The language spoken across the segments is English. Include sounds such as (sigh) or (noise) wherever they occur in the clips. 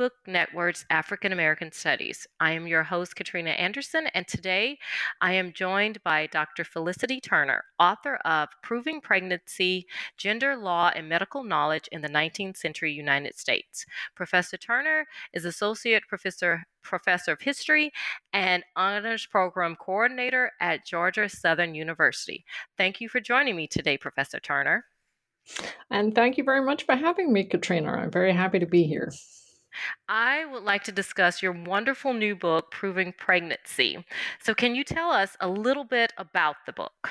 Book Network's African American Studies. I am your host, Katrina Anderson, and today I am joined by Dr. Felicity Turner, author of Proving Pregnancy Gender Law and Medical Knowledge in the 19th Century United States. Professor Turner is Associate Professor Professor of History and Honors Program Coordinator at Georgia Southern University. Thank you for joining me today, Professor Turner. And thank you very much for having me, Katrina. I'm very happy to be here. I would like to discuss your wonderful new book, Proving Pregnancy. So, can you tell us a little bit about the book?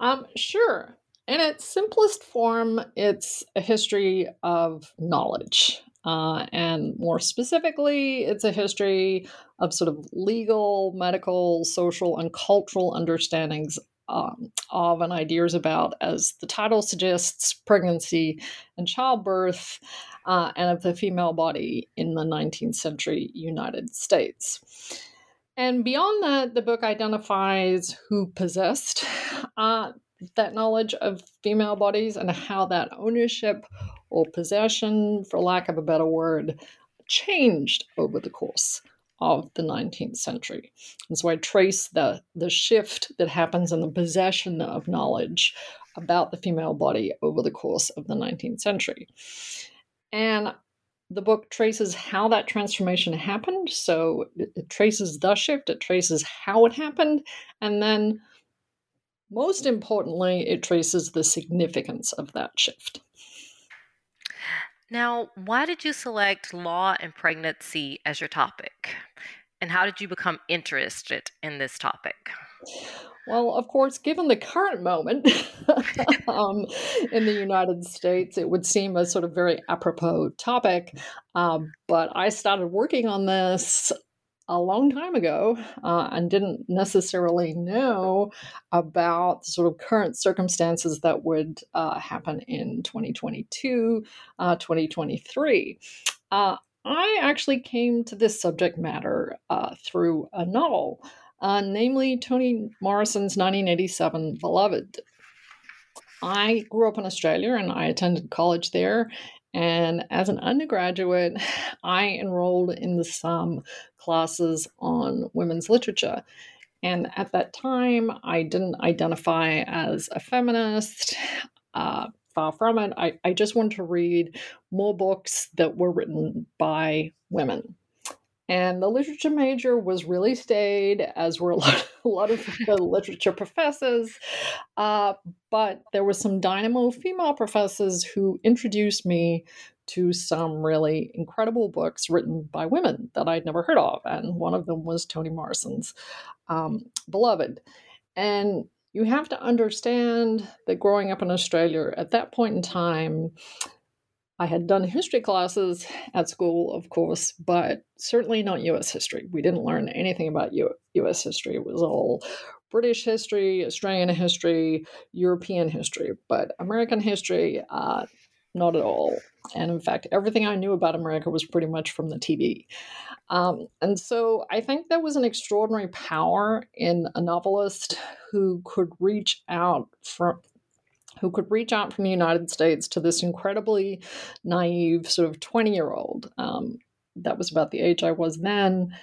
Um, sure. In its simplest form, it's a history of knowledge. Uh, and more specifically, it's a history of sort of legal, medical, social, and cultural understandings um, of and ideas about, as the title suggests, pregnancy and childbirth, uh, and of the female body in the 19th century United States. And beyond that, the book identifies who possessed uh, that knowledge of female bodies and how that ownership or possession, for lack of a better word, changed over the course of the 19th century. And so I trace the, the shift that happens in the possession of knowledge about the female body over the course of the 19th century. And the book traces how that transformation happened. So it, it traces the shift, it traces how it happened, and then most importantly, it traces the significance of that shift. Now, why did you select law and pregnancy as your topic? And how did you become interested in this topic? Well, of course, given the current moment (laughs) um, in the United States, it would seem a sort of very apropos topic. Um, but I started working on this a long time ago uh, and didn't necessarily know about the sort of current circumstances that would uh, happen in 2022, uh, 2023. Uh, I actually came to this subject matter uh, through a novel, uh, namely Toni Morrison's 1987 Beloved. I grew up in Australia and I attended college there. And as an undergraduate, (sighs) I enrolled in the some classes on women's literature. And at that time, I didn't identify as a feminist. (sighs) Uh, far from it. I, I just wanted to read more books that were written by women. And the literature major was really staid, as were a lot, (laughs) a lot of the literature professors. Uh, but there were some dynamo female professors who introduced me to some really incredible books written by women that I'd never heard of. And one of them was Toni Morrison's um, Beloved. And you have to understand that growing up in Australia at that point in time, I had done history classes at school, of course, but certainly not US history. We didn't learn anything about U- US history. It was all British history, Australian history, European history, but American history, uh, not at all. And in fact, everything I knew about America was pretty much from the TV. Um, and so I think there was an extraordinary power in a novelist who could reach out from who could reach out from the United States to this incredibly naive sort of 20 year old. Um, that was about the age I was then.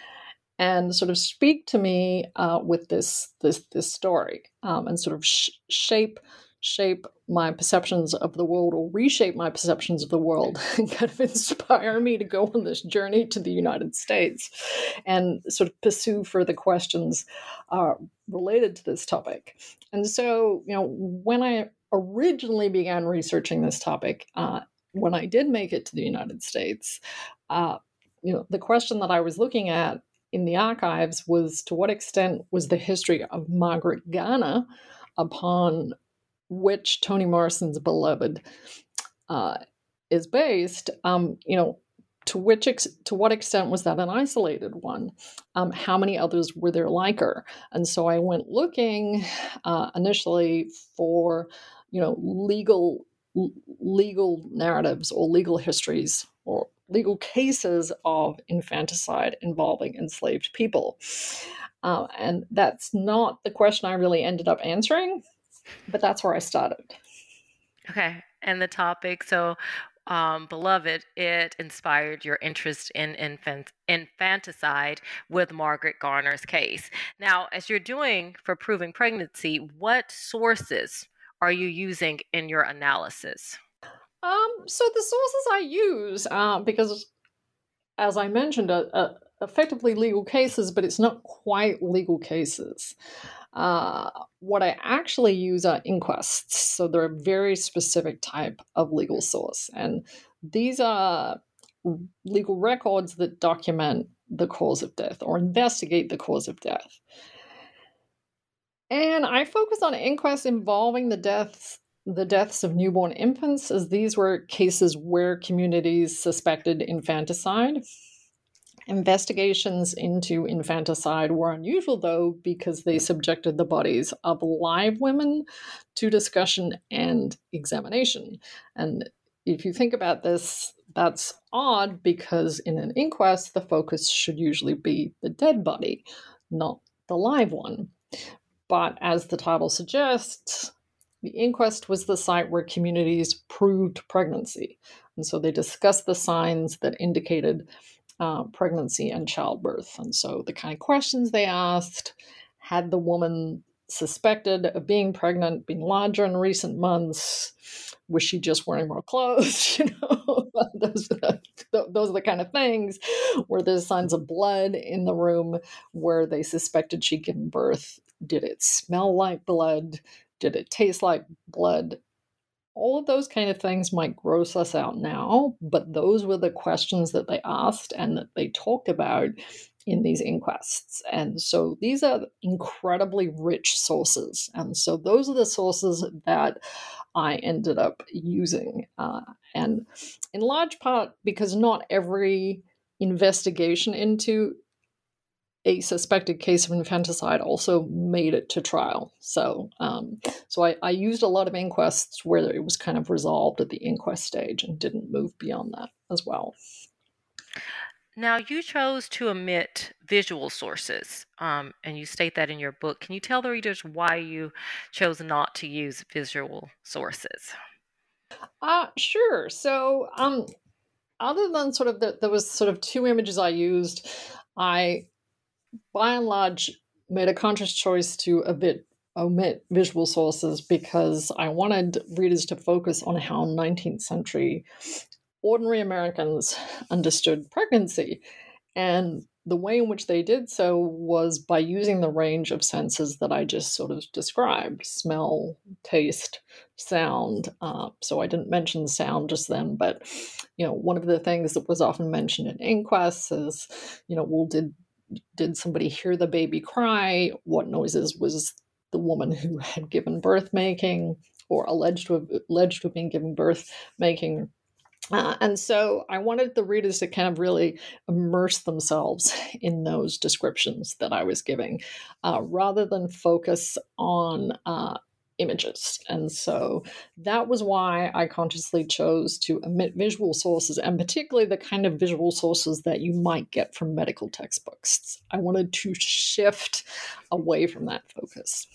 And sort of speak to me uh, with this this this story um, and sort of sh- shape shape my perceptions of the world or reshape my perceptions of the world (laughs) and kind of inspire me to go on this journey to the United States and sort of pursue further questions uh, related to this topic. And so, you know, when I originally began researching this topic, uh, when I did make it to the United States, uh, you know, the question that I was looking at in the archives was to what extent was the history of Margaret Garner upon which Toni Morrison's Beloved uh, is based, um, you know, to which ex- to what extent was that an isolated one? Um, how many others were there like her? And so I went looking uh, initially for, you know, legal legal narratives or legal histories or legal cases of infanticide involving enslaved people. Uh, and that's not the question I really ended up answering, but that's where I started. Okay. And the topic, so um, Beloved, it inspired your interest in infant, infanticide with Margaret Garner's case. Now, as you're doing for proving pregnancy, what sources are you using in your analysis? Um, so the sources I use, uh, because as I mentioned, are, are effectively legal cases, but it's not quite legal cases. Uh, what I actually use are inquests. So they're a very specific type of legal source. And these are legal records that document the cause of death or investigate the cause of death. And I focus on inquests involving the deaths the deaths of newborn infants, as these were cases where communities suspected infanticide. Investigations into infanticide were unusual, though, because they subjected the bodies of live women to discussion and examination. And if you think about this, that's odd because in an inquest, the focus should usually be the dead body, not the live one. But as the title suggests, the inquest was the site where communities proved pregnancy. And so they discussed the signs that indicated uh, pregnancy and childbirth. And so the kind of questions they asked had the woman suspected of being pregnant been larger in recent months? Was she just wearing more clothes? (laughs) You know, (laughs) those, are the, those are the kind of things Were there signs of blood in the room where they suspected she'd given birth. Did it smell like blood? Did it taste like blood? All of those kind of things might gross us out now, but those were the questions that they asked and that they talked about in these inquests. And so these are incredibly rich sources. And so those are the sources that I ended up using. Uh, and in large part because not every investigation into a suspected case of infanticide also made it to trial. So, um, so I, I, used a lot of inquests where it was kind of resolved at the inquest stage and didn't move beyond that as well. Now, you chose to omit visual sources, um, and you state that in your book. Can you tell the readers why you chose not to use visual sources? Uh, sure. So, um, other than sort of the, there was sort of two images I used. I by and large, made a conscious choice to a bit omit visual sources because I wanted readers to focus on how 19th century ordinary Americans understood pregnancy. And the way in which they did so was by using the range of senses that I just sort of described smell, taste, sound. Uh, so I didn't mention sound just then, but you know, one of the things that was often mentioned in inquests is, you know, well, did did somebody hear the baby cry? What noises was the woman who (laughs) had given birth making or alleged to have, alleged to have been giving birth making? Uh, and so I wanted the readers to kind of really immerse themselves (laughs) in those descriptions that I was giving uh, rather than focus on uh, images. And so that was why I consciously chose to omit visual sources, and particularly the kind of visual sources that you might get from medical textbooks. I wanted to shift away from that focus.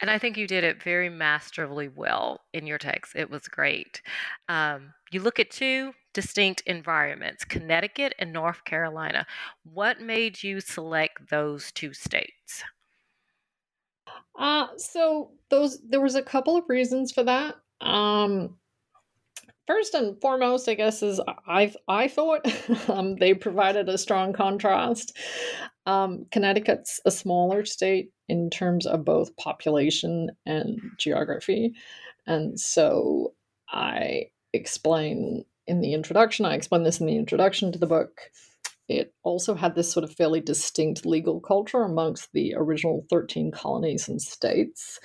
And I think you did it very masterfully well in your text. It was great. Um, you look at two distinct environments Connecticut and North Carolina. What made you select those two states? Uh, so those there was a couple of reasons for that. Um, first and foremost, I guess, is I I thought (laughs) um, they provided a strong contrast. Um, Connecticut's a smaller state in terms of both population and geography, and so I explain in the introduction. I explain this in the introduction to the book. It also had this sort of fairly distinct legal culture amongst the original 13 colonies and states.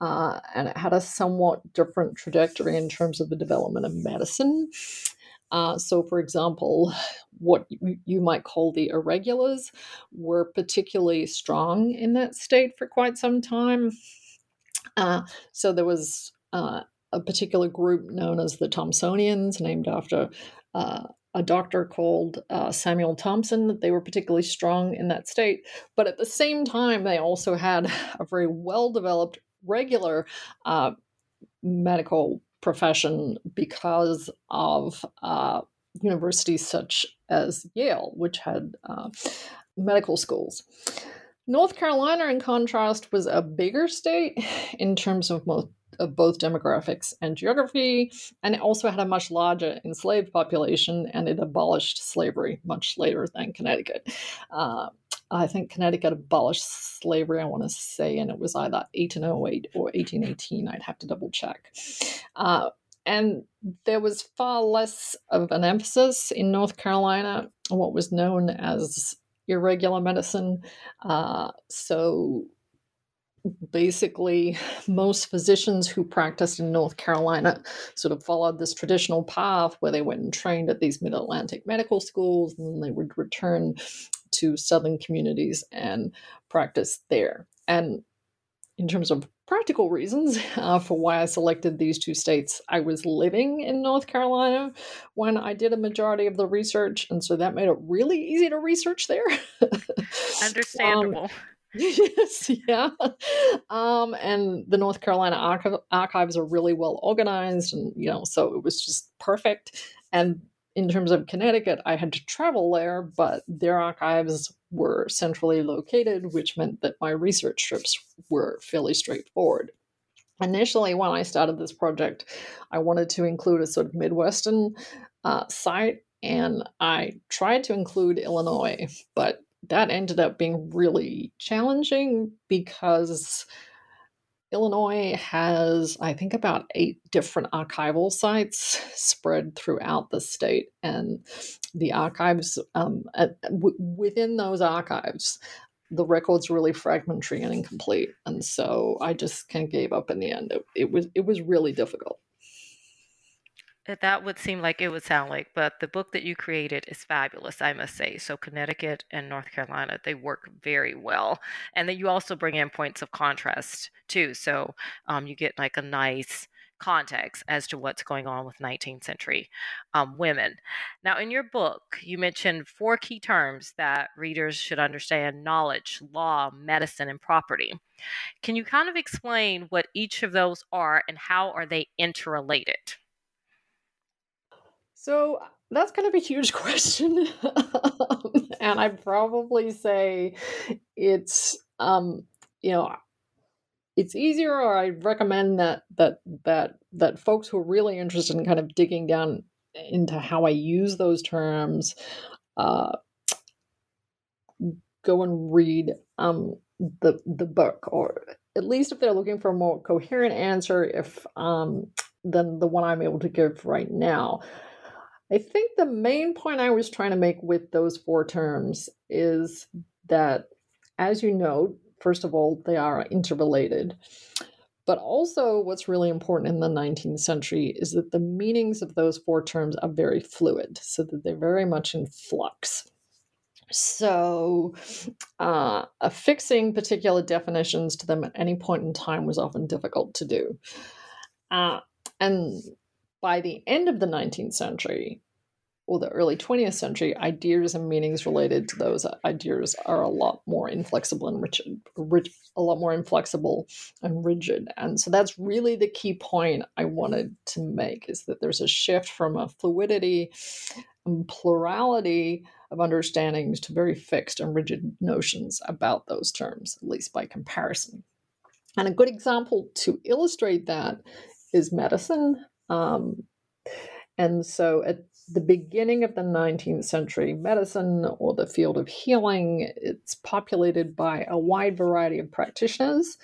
Uh, and it had a somewhat different trajectory in terms of the development of medicine. Uh, so, for example, what you might call the irregulars were particularly strong in that state for quite some time. Uh, so, there was uh, a particular group known as the Thomsonians, named after uh, a doctor called uh, Samuel Thomson. They were particularly strong in that state. But at the same time, they also had a very well developed regular uh, medical profession because of uh, universities such as Yale, which had uh, medical schools. North Carolina, in contrast, was a bigger state in terms of most of both demographics and geography, and it also had a much larger enslaved population, and it abolished slavery much later than Connecticut. Uh, I think Connecticut abolished slavery, I want to say, and it was either 1808 or 1818. I'd have to double check. Uh, and there was far less of an emphasis in North Carolina on what was known as irregular medicine. Uh, so basically most physicians who practiced in North Carolina sort of followed this traditional path where they went and trained at these mid-Atlantic medical schools and then they would return to southern communities and practice there. And in terms of practical reasons uh, for why I selected these two states, I was living in North Carolina when I did a majority of the research, and so that made it really easy to research there. (laughs) Understandable. um, (laughs) yes, yeah. Um, and the North Carolina archi- archives are really well organized, and you know, so it was just perfect. And in terms of Connecticut, I had to travel there, but their archives were centrally located, which meant that my research trips were fairly straightforward. Initially, when I started this project, I wanted to include a sort of Midwestern uh, site, and I tried to include Illinois, but that ended up being really challenging because Illinois has, I think, about eight different archival sites (laughs) spread throughout the state, and the archives um, at, w- within those archives, the records really fragmentary and incomplete, and so I just kind of gave up in the end. It, it was it was really difficult. That would seem like it would sound like, but the book that you created is fabulous, I must say. So Connecticut and North Carolina, they work very well, and then you also bring in points of contrast too. So um, you get like a nice context as to what's going on with 19th century um, women. Now, in your book, you mentioned four key terms that readers should understand knowledge, law, medicine, and property. Can you kind of explain what each of those are and how are they interrelated? So that's kind of a huge (laughs) question. and I'd probably say it's um, you know, it's easier or I recommend that that that that folks who are really interested in kind of digging down into how I use those terms uh, go and read um, the the book or at least if they're looking for a more coherent answer if um, than the one I'm able to give right now. I think the main point I was trying to make with those four terms is that, as you know, first of all, they are interrelated. But also, what's really important in the 19th century is that the meanings of those four terms are very fluid, so that they're very much in flux. So, uh, affixing particular definitions to them at any point in time was often difficult to do. Uh, and by the end of the 19th century or the early 20th century, ideas and meanings related to those ideas are a lot more inflexible and rigid, a lot more inflexible and rigid. And so that's really the key point I wanted to make is that there's a shift from a fluidity and plurality of understandings to very fixed and rigid notions about those terms, at least by comparison. And a good example to illustrate that is medicine. Um, and so at the beginning of the 19th century, medicine or the field of healing, it's populated by a wide variety of practitioners.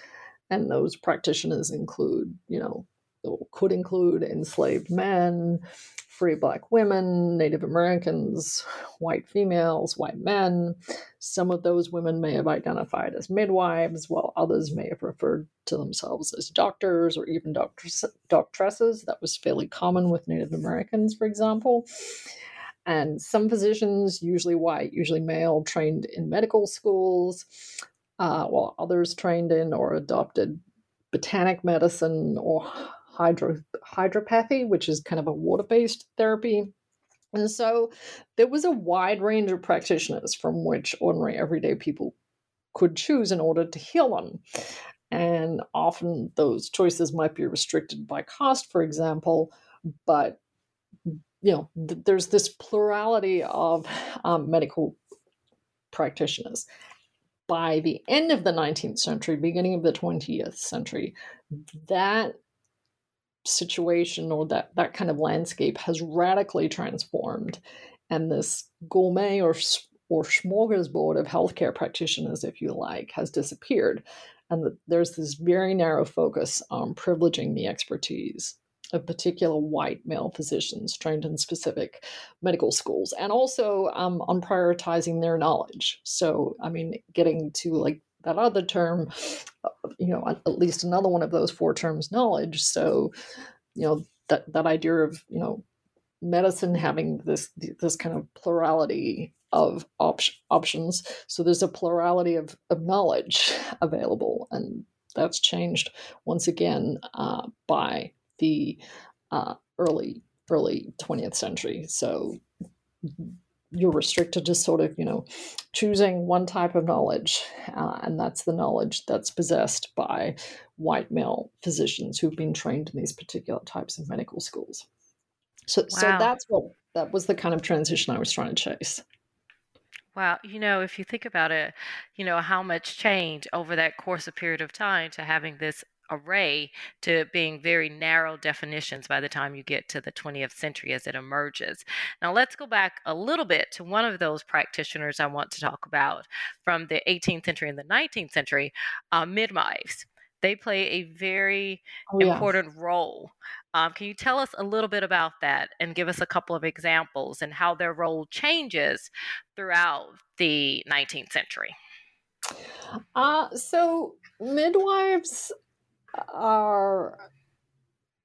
And those practitioners include, you know, could include enslaved men, free black women, Native Americans, white females, white men. Some of those women may have identified as midwives, while others may have referred to themselves as doctors or even doctors, doctresses. That was fairly common with Native Americans, for example. And some physicians, usually white, usually male, trained in medical schools, uh, while others trained in or adopted botanic medicine or hydro, hydropathy, which is kind of a water based therapy. And so there was a wide range of practitioners from which ordinary everyday people could choose in order to heal them. And often those choices might be restricted by cost, for example, but you know, th- there's this plurality of um, medical practitioners. By the end of the 19th century, beginning of the 20th century, that situation or that that kind of landscape has radically transformed. And this gourmet or or smorgasbord of healthcare practitioners if you like has disappeared. And the, there's this very narrow focus on privileging the expertise of particular white male physicians trained in specific medical schools and also um, on prioritizing their knowledge. So i mean getting to like that other term, you know, at least another one of those four terms, knowledge. So, you know, that that idea of you know, medicine having this this kind of plurality of op- options. So there's a plurality of, of knowledge available, and that's changed once again uh, by the uh, early early 20th century. So you're restricted to sort of you know choosing one type of knowledge uh, and that's the knowledge that's possessed by white male physicians who've been trained in these particular types of medical schools so wow. so that's what that was the kind of transition i was trying to chase Wow, you know, if you think about it, you know, how much change over that course of period of time to having this array to being very narrow definitions by the time you get to the 20th century as it emerges. Now, let's go back a little bit to one of those practitioners I want to talk about from the 18th century and the 19th century uh, midwives. They play a very oh, yeah. important role. Um, can you tell us a little bit about that and give us a couple of examples and how their role changes throughout the 19th century? Uh, so midwives are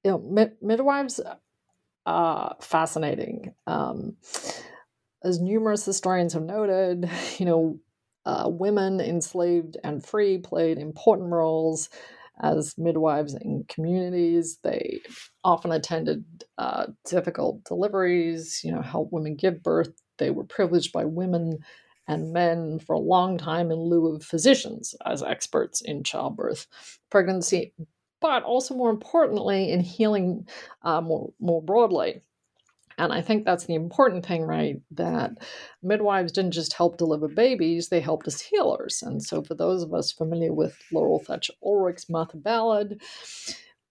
you know mid- midwives uh, fascinating. Um, as numerous historians have noted, (laughs) you know, uh, women enslaved and free played important roles as midwives in communities. They often attended uh, difficult deliveries, you know, helped women give birth. They were privileged by women and men for a long time in lieu of physicians as experts in childbirth, pregnancy, but also more importantly in healing uh, more, more broadly. And I think that's the important thing, right? That midwives didn't just help deliver babies, they helped as healers. And so, for those of us familiar with Laurel Thatcher Ulrich's Martha Ballard,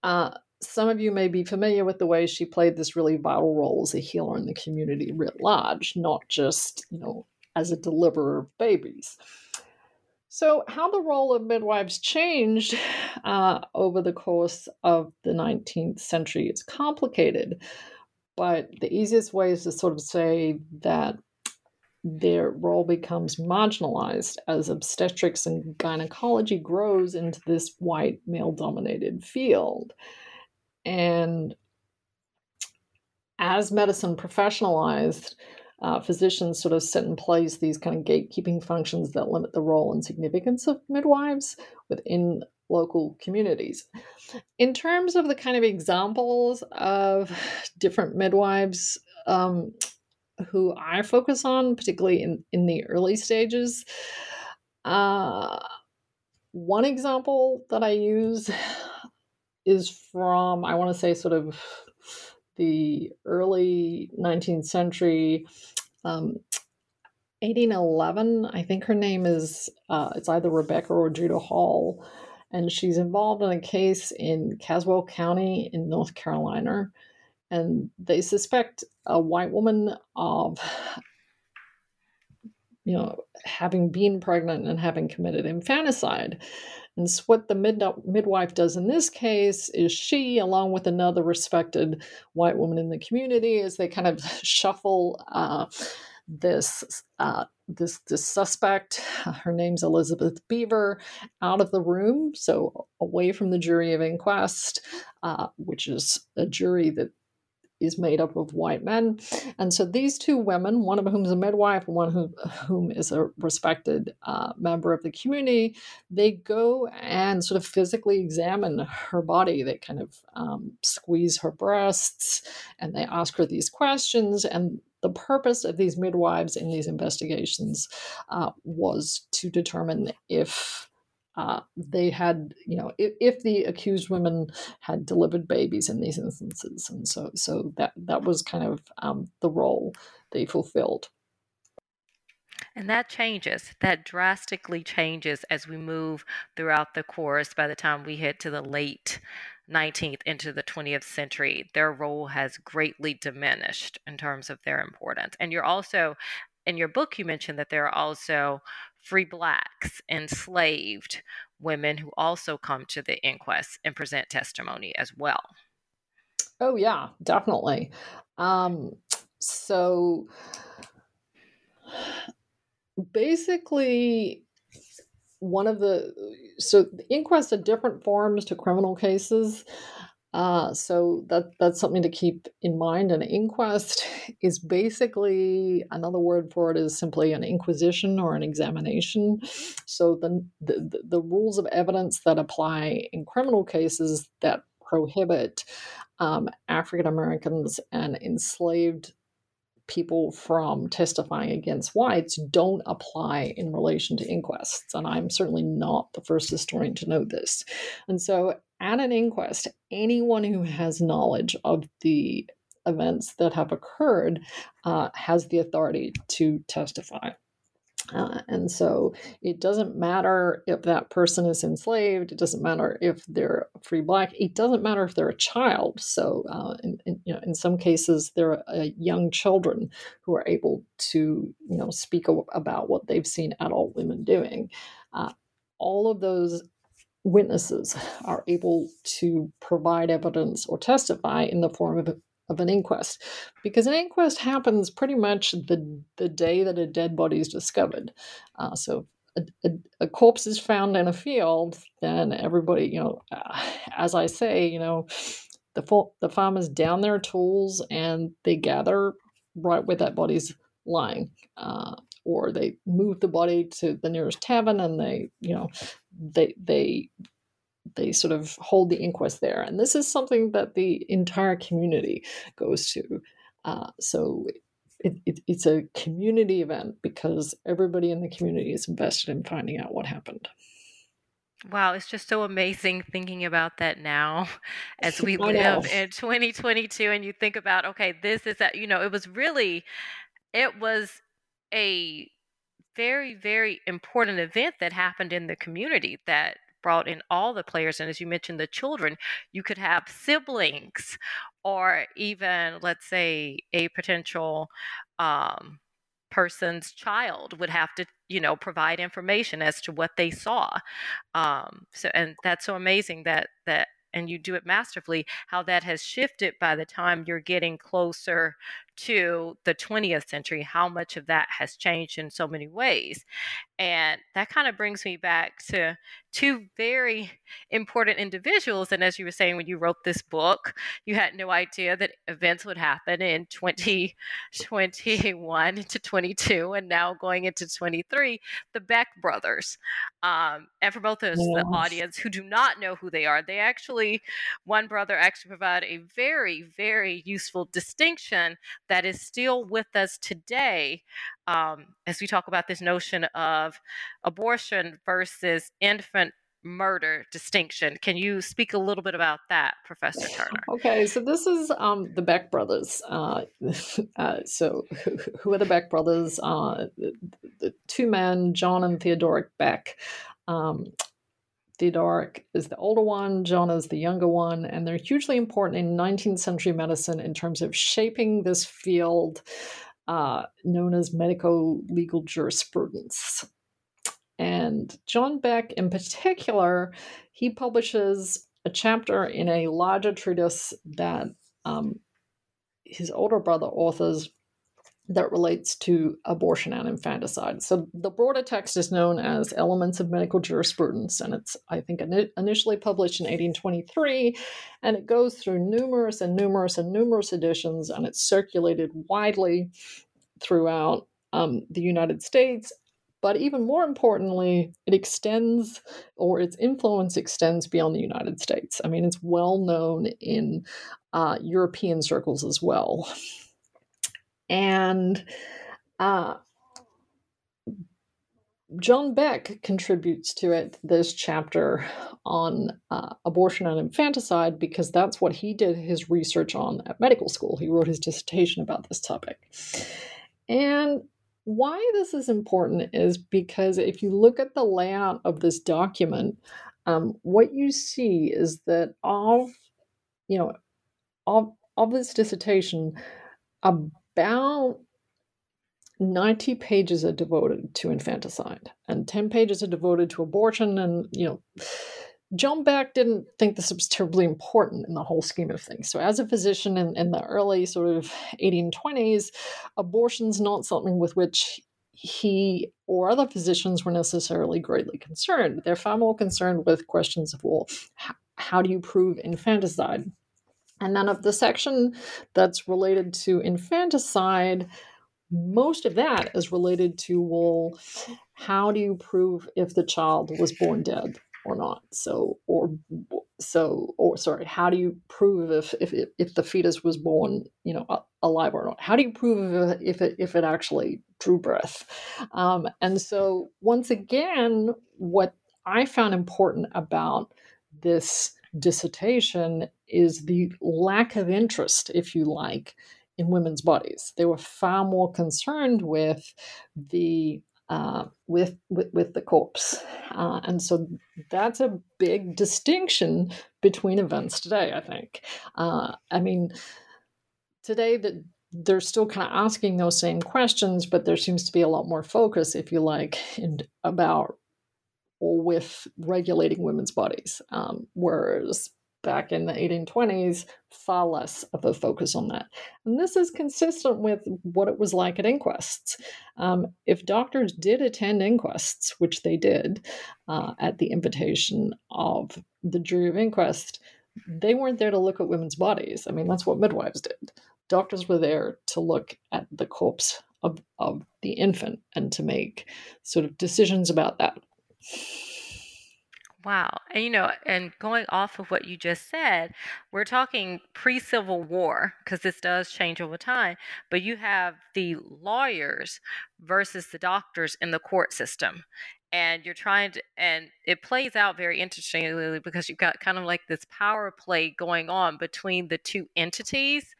uh, some of you may be familiar with the way she played this really vital role as a healer in the community writ large, not just, you know, as a deliverer of babies. So, how the role of midwives changed uh, over the course of the 19th century is complicated, but the easiest way is to sort of say that their role becomes marginalized as obstetrics and gynecology grows into this white male dominated field. And as medicine professionalized, uh, physicians sort of set in place these kind of gatekeeping functions that limit the role and significance of midwives within local communities. In terms of the kind of examples of different midwives um, who I focus on, particularly in, in the early stages, uh, one example that I use is from, I want to say, sort of the early 19th century. Um, 1811, I think her name is, uh, it's either Rebecca or Judah Hall. and she's involved in a case in Caswell County in North Carolina. And they suspect a white woman of you know, having been pregnant and having committed infanticide. And so what the mid- midwife does in this case is she, along with another respected white woman in the community, as they kind of (laughs) shuffle uh, this uh, this this suspect, (laughs) her name's Elizabeth Beaver, out of the room, so away from the jury of inquest, uh, which is a jury that is made up of white men. And so these two women, one of whom is a midwife, and one who, whom is a respected uh, member of the community, they go and sort of physically examine her body. They kind of um, squeeze her breasts and they ask her these questions. And the purpose of these midwives in these investigations uh, was to determine if uh, they had, you know, if, if, the accused women had delivered babies in these instances, and so so that that was kind of um, the role they fulfilled. And that changes. That drastically changes as we move throughout the course. By the time we hit to the late 19th into the 20th century, their role has greatly diminished in terms of their importance. And you're also, in your book, you mentioned that there are also free blacks, enslaved women who also come to the inquest and present testimony as well. Oh, yeah, definitely. Um, so basically, one of the so the inquest had different forms to criminal cases. Uh, so that that's something to keep in mind. An inquest (laughs) is basically another word for it is simply an inquisition or an examination. So the the, the rules of evidence that apply in criminal cases that prohibit um, African Americans and enslaved people from testifying against whites don't apply in relation to inquests. And I'm certainly not the first historian to know this. And so at an inquest, anyone who has knowledge of the events that have occurred uh, has the authority to testify. Uh, and so it doesn't matter if that person is enslaved. It doesn't matter if they're free black. It doesn't matter if they're a child. So uh, in, in, you know, in some cases, there are uh, young children who are able to you know speak about what they've seen adult women doing. Uh, all of those witnesses are able to provide evidence or testify in the form of, a, of an inquest. Because an inquest happens pretty much the, the day that a dead body is discovered. Uh, so a, a, a, corpse is found in a field then everybody you know uh, as i say you know the, the farmers down their tools and they gather right where that body's lying. Uh, or they move the body to the nearest tavern and they you know they they they sort of hold the inquest there. And this is something that the entire community goes to. Uh, so it, it, it's a community event because everybody in the community is invested in finding out what happened. Wow, it's just so amazing thinking about that now (laughs) as we (laughs) live in 2022 and you think about okay, this is that you know, it was really it was a very, very important event that happened in the community that brought in all the players. And as you mentioned, the children, you could have siblings or even, let's say, a potential um, person's child would have to you know provide information as to what they saw um so and that's so amazing that that and you do it masterfully how that has shifted by the time you're getting closer to the 20th century, how much of that has changed in so many ways. And that kind of brings me back to two very important individuals. And as you were saying, when you wrote this book, you had no idea that events would happen in 2021 to 22 and now going into 23, the Beck brothers. Um, and for both of yes. the audience who do not know who they are, they actually, one brother actually provided a very, very useful distinction that is still with us today um, as we talk about this notion of abortion versus infant murder distinction. Can you speak a little bit about that, Professor Turner? (laughs) Okay, so this is um, the Beck brothers. Uh, (laughs) uh, so, who are the Beck brothers? Uh, the, the, two men, John and Theodoric Beck. Um, Theodoric is the older one, John is the younger one, and they're hugely important in 19th century medicine in terms of shaping this field uh, known as medico legal jurisprudence. And John Beck, in particular, he publishes a chapter in a larger treatise that um, his older brother authors that relates to abortion and infanticide. So the broader text is known as Elements of Medical Jurisprudence, and it's, I think, initially published in 1823, and it goes through numerous and numerous and numerous editions, and it's circulated widely throughout um, the United States. But even more importantly, it extends, or its influence extends beyond the United States. I mean, it's well known in uh, European circles as well and uh, John Beck contributes to it this chapter on uh, abortion and infanticide because that's what he did his research on at medical school. He wrote his dissertation about this topic. And why this is important is because if you look at the layout of this document, um, what you see is that of, you know, of, of this dissertation, about 90 pages are devoted to infanticide and 10 pages are devoted to abortion and you know john beck didn't think this was terribly important in the whole scheme of things. So as a physician in, in the early sort of 1820s abortion's not something with which he or other physicians were necessarily greatly concerned. They're far more concerned with questions of well how do you prove infanticide and then of the section that's related to infanticide, most of that is related to well, how do you prove if the child was born dead or not? So, or so, or sorry, how do you prove if if if the fetus was born, you know, alive or not? How do you prove if it if it actually drew breath? Um, and so, once again, what I found important about this dissertation is the lack of interest, if you like, in women's bodies. They were far more concerned with the uh, with, with, with the corpse, uh, and so that's a big distinction between events today. I think. Uh, I mean, today that they're still kind of asking those same questions, but there seems to be a lot more focus, if you like, in, about or with regulating women's bodies, um, whereas back in the 1820s, far less of a focus on that. And this is consistent with what it was like at inquests. Um, if doctors did attend inquests, which they did uh, at the invitation of the jury of inquest, they weren't there to look at women's bodies. I mean, that's what midwives did. Doctors were there to look at the corpse of, of the infant and to make sort of decisions about that. Wow. And you know, and going off of what you just said, we're talking pre Civil War, because this does change over time, but you have the lawyers versus the doctors in the court system. And you're trying to, and it plays out very interestingly because you've got kind of like this power play going on between the two entities.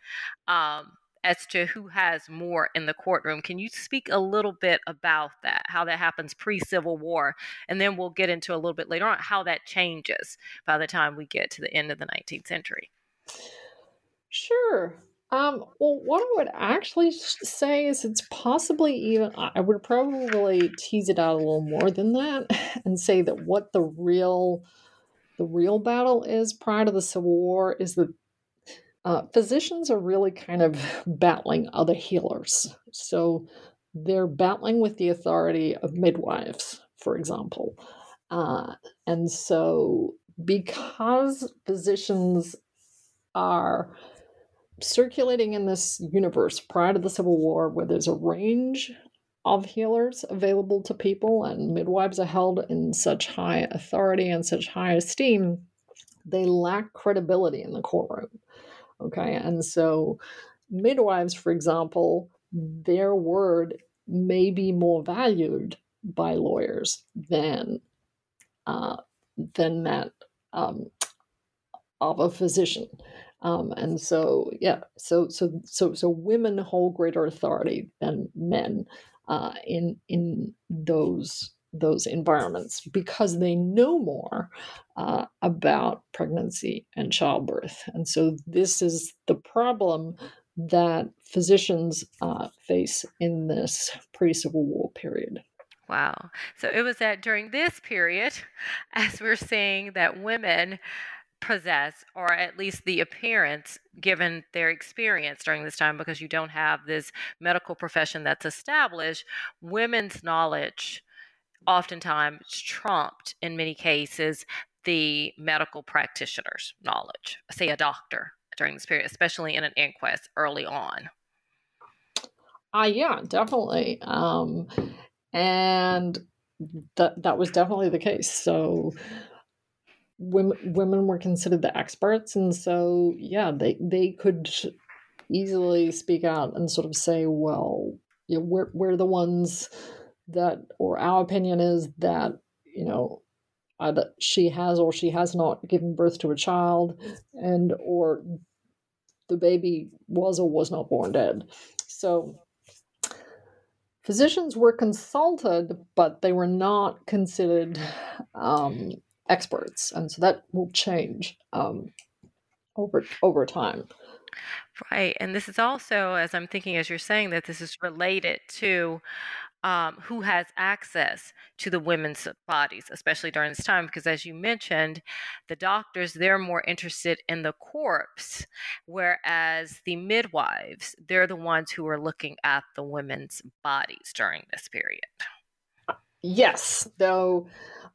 Um, as to who has more in the courtroom. Can you speak a little bit about that, how that happens pre Civil War? And then we'll get into a little bit later on how that changes by the time we get to the end of the 19th century. Sure. Um, well, what I would actually say is it's possibly even, I would probably tease it out a little more than that (laughs) and say that what the real the real battle is prior to the Civil War is that uh, physicians are really kind of (laughs) battling other healers. So they're battling with the authority of midwives, for example. Uh, and so, because physicians are circulating in this universe prior to the Civil War, where there's a range of healers available to people, and midwives are held in such high authority and such high esteem, they lack credibility in the courtroom. Okay. And so, midwives, for example, their word may be more valued by lawyers than uh, than that um, of a physician. Um, and so, yeah, so so so so women hold greater authority than men uh, in in those those environments because they know more uh, about pregnancy and childbirth. And so, this is the problem that physicians uh, face in this pre Civil War period. Wow. So it was that during this period, (laughs) as we're seeing that women possess, or at least the appearance, given their experience during this time, because you don't have this medical profession that's established, women's knowledge oftentimes trumped, in many cases, the medical practitioner's knowledge, say a doctor during this period, especially in an inquest early on. Uh, yeah, definitely. Um, and that that was definitely the case. So women women were considered the experts, and so yeah, they they could easily speak out and sort of say, well, you know, we're we're the ones that, or our opinion is that you know either she has or she has not given birth to a child, and or the baby was or was not born dead. So physicians were consulted, but they were not considered um, experts, and so that will change um, over over time. Right, and this is also, as I'm thinking, as you're saying that this is related to um, who has access to the women's bodies, especially during this time, because as you mentioned, the doctors, they're more interested in the corpse, whereas the midwives, they're the ones who are looking at the women's bodies during this period. Yes, though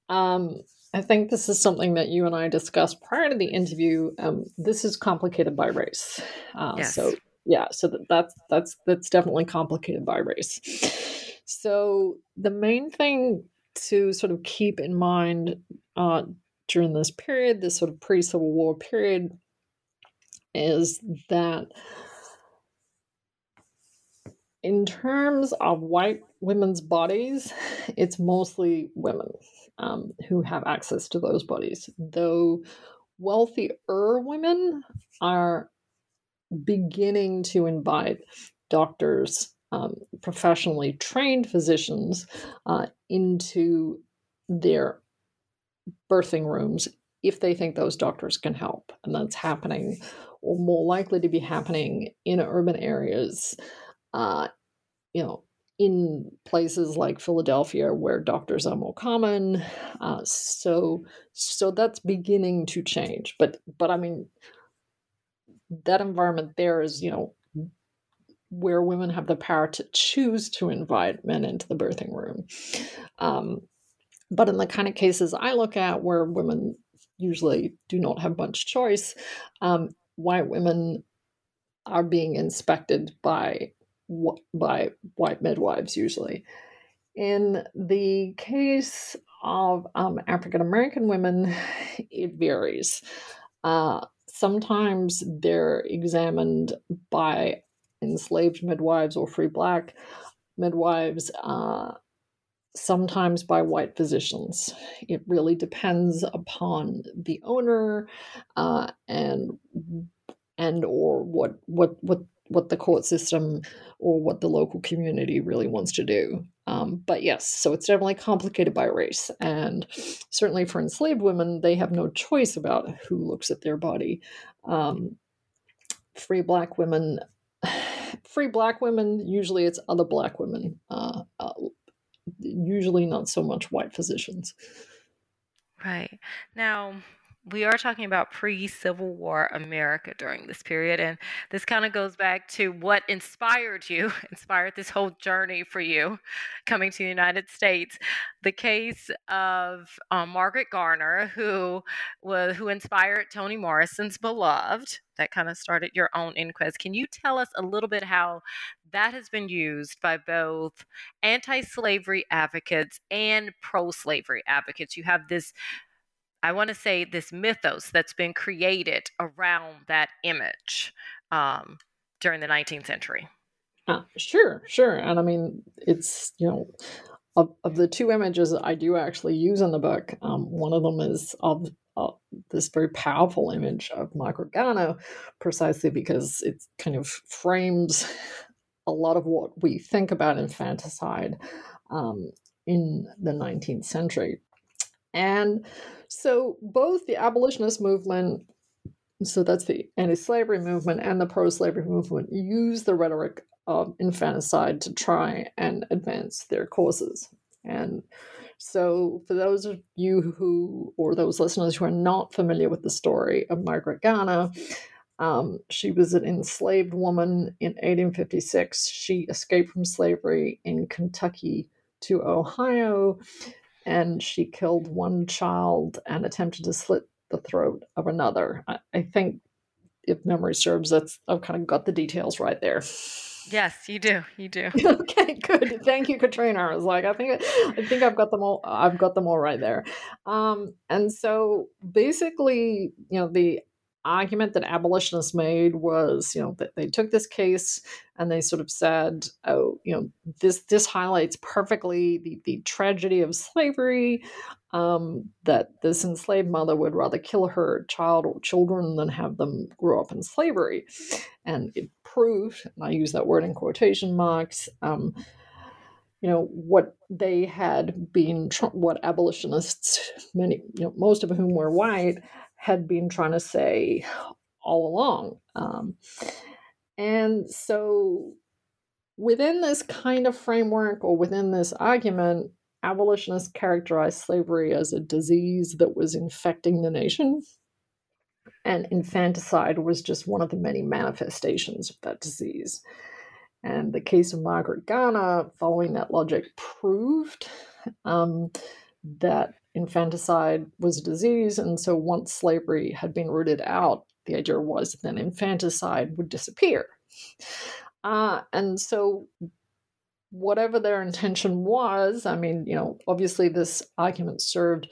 um, I think this is something that you and I discussed prior to the interview. Um, this is complicated by race. Uh, yes. So yeah, so that, that's that's that's definitely complicated by race. So, the main thing to sort of keep in mind uh, during this period, this sort of pre Civil War period, is that in terms of white women's bodies, it's mostly women um, who have access to those bodies, though wealthier women are beginning to invite doctors um, professionally trained physicians uh, into their birthing rooms if they think those doctors can help. And that's happening, or more likely to be happening in urban areas, uh, you know, in places like Philadelphia where doctors are more common. Uh, so, so that's beginning to change. But, but I mean, that environment there is, you know, where women have the power to choose to invite men into the birthing room. Um, but in the kind of cases I look at where women usually do not have much choice, um, white women are being inspected by by white midwives usually. In the case of um, African American women, it varies. Uh, sometimes they're examined by enslaved midwives or free black midwives, uh, sometimes by white physicians. It really depends upon the owner uh, and and or what what what what the court system or what the local community really wants to do. Um, but yes, so it's definitely complicated by race. And certainly for enslaved women, they have no choice about who looks at their body. Um, free black women free black women, usually it's other black women, uh, uh, usually not so much white physicians. Right. Now, we are talking about pre Civil War America during this period. And this kind of goes back to what inspired you, (laughs) inspired this whole journey for you coming to the United States. The case of um, Margaret Garner, who was who inspired Toni Morrison's Beloved, that kind of started your own inquest. Can you tell us a little bit how that has been used by both anti slavery advocates and pro slavery advocates? You have this I want to say this mythos that's been created around that image um, during the 19th century. Uh, sure, sure. And I mean, it's, you know, of, of the two images I do actually use in the book, um, one of them is of uh, this very powerful image of Margaret Garner, precisely because it kind of frames a lot of what we think about infanticide um, in the 19th century. And so both the abolitionist movement, so that's the anti slavery movement, and the pro slavery movement use the rhetoric of infanticide to try and advance their causes. And so, for those of you who, or those listeners who are not familiar with the story of Margaret Garner, um, she was an enslaved woman in 1856. She escaped from slavery in Kentucky to Ohio, and she killed one child and attempted to slit the throat of another. I, I think, if memory serves, that's I've kind of got the details right there. Yes, you do. You do. (laughs) okay, good. Thank you, Katrina. I was like, I think I think I've got them all. I've got them all right there. Um, and so basically, you know, the argument that abolitionists made was, you know, that they took this case and they sort of said, oh, you know, this this highlights perfectly the, the tragedy of slavery, um, that this enslaved mother would rather kill her child or children than have them grow up in slavery. And it proved, and I use that word in quotation marks, um, you know what they had been what abolitionists many you know most of whom were white had been trying to say all along. Um, and so, within this kind of framework or within this argument, abolitionists characterized slavery as a disease that was infecting the nation. And infanticide was just one of the many manifestations of that disease. And the case of Margaret Garner, following that logic, proved um, that infanticide was a disease. And so once slavery had been rooted out, the idea was that then infanticide would disappear. Uh, and so whatever their intention was, I mean, you know, obviously this argument served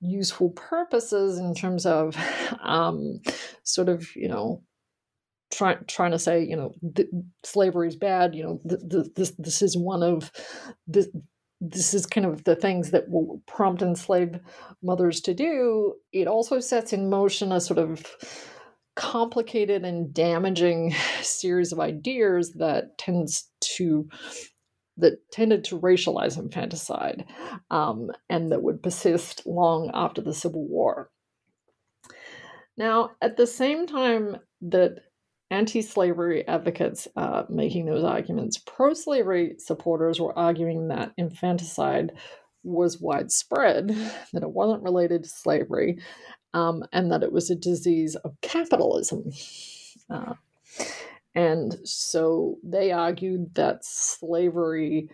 useful purposes in terms of (laughs) um, sort of, you know, trying trying to say, you know, th- slavery is bad. You know, th- th- this this is one of this this is kind of the things that will prompt enslaved mothers to do, it also sets in motion a sort of complicated and damaging (laughs) series of ideas that tends to that tended to racialize infanticide um, and that would persist long after the Civil War. Now, at the same time that anti slavery advocates uh, making those arguments. Pro slavery supporters were arguing that infanticide was widespread, that it wasn't related to slavery, um, and that it was a disease of capitalism. Uh, and so they argued that slavery,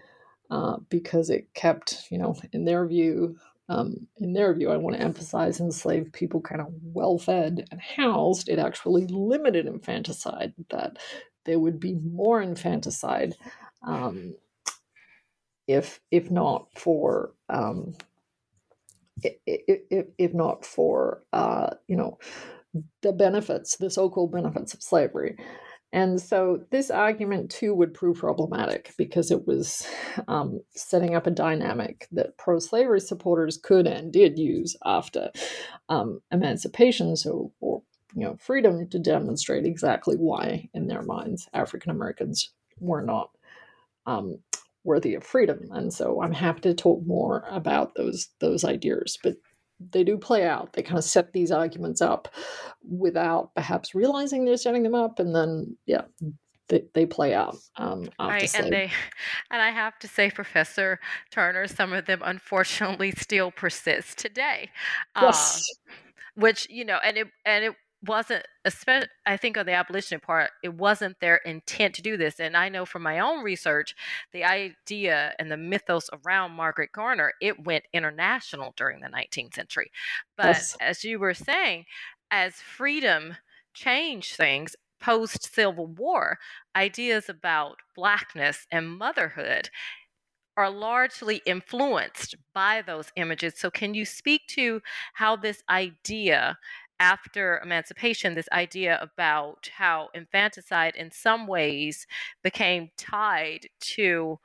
uh, because it kept, you know, in their view, um, in their view, I want to emphasize enslaved people kind of well fed and housed, it actually limited infanticide, that there would be more infanticide um, if, if not for. Um, if, if, not for uh, you know the benefits, the so-called benefits of slavery, and so this argument too would prove problematic because it was um, setting up a dynamic that pro slavery supporters could and did use after um, emancipation, so or you know freedom to demonstrate exactly why, in their minds, African Americans were not um, worthy of freedom. And so I'm happy to talk more about those those ideas. But they do play out. They kind of set these arguments up without perhaps realizing they're setting them up, and then yeah, they, they play out. Um, right, and they, (laughs) and I have to say, Professor Turner, some of them unfortunately still persist today. Yes. Uh, which you know, and it and it wasn't especially i think on the abolition part it wasn't their intent to do this and i know from my own research the idea and the mythos around margaret garner it went international during the 19th century but yes. as you were saying as freedom changed things post civil war ideas about blackness and motherhood are largely influenced by those images. So, can you speak to how this idea after emancipation this idea about how infanticide in some ways became tied to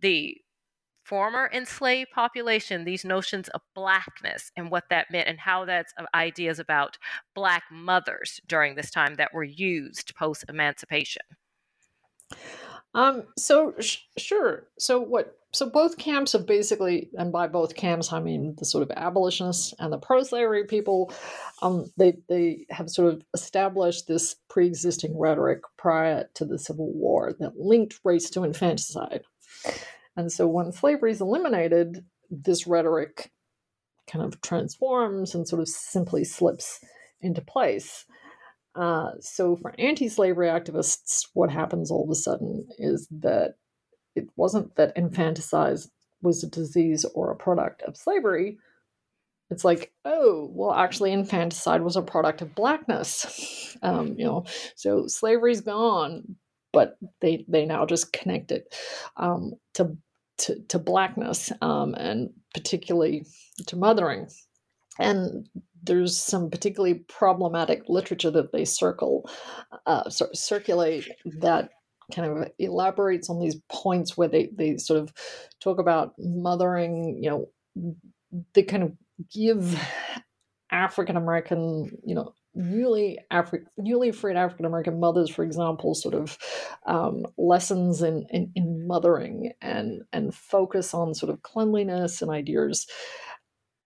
the former enslaved population these notions of blackness and what that meant and how that's uh, ideas about black mothers during this time that were used post emancipation Um, so sh- sure. So what? So both camps have basically, and by both camps I mean the sort of abolitionists and the pro-slavery people. Um, they they have sort of established this pre-existing rhetoric prior to the Civil War that linked race to infanticide, and so when slavery is eliminated, this rhetoric kind of transforms and sort of simply slips into place. Uh, so for anti-slavery activists, what happens all of a sudden is that it wasn't that infanticide was a disease or a product of slavery. It's like, oh, well, actually, infanticide was a product of blackness. (laughs) Um, you know, so slavery's gone, but they they now just connect it um, to, to to blackness um, and particularly to mothering. And there's some particularly problematic literature that they circle, uh, circulate that kind of elaborates on these points where they, they sort of talk about mothering, you know, they kind of give African American, you know, newly Afri- newly freed African American mothers, for example, sort of um, lessons in, in, in mothering and and focus on sort of cleanliness and ideas